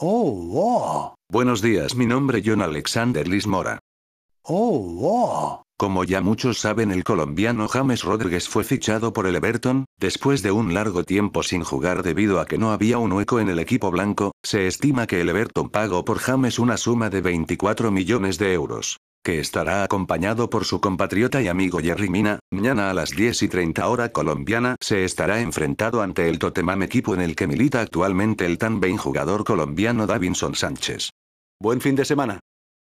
Oh, oh. Buenos días, mi nombre es John Alexander Lismora. Oh, oh. Como ya muchos saben, el colombiano James Rodríguez fue fichado por el Everton, después de un largo tiempo sin jugar debido a que no había un hueco en el equipo blanco, se estima que el Everton pagó por James una suma de 24 millones de euros. Que estará acompañado por su compatriota y amigo Jerry Mina, mañana a las 10 y 30 hora colombiana se estará enfrentado ante el Tottenham equipo en el que milita actualmente el tan bien jugador colombiano Davinson Sánchez. Buen fin de semana.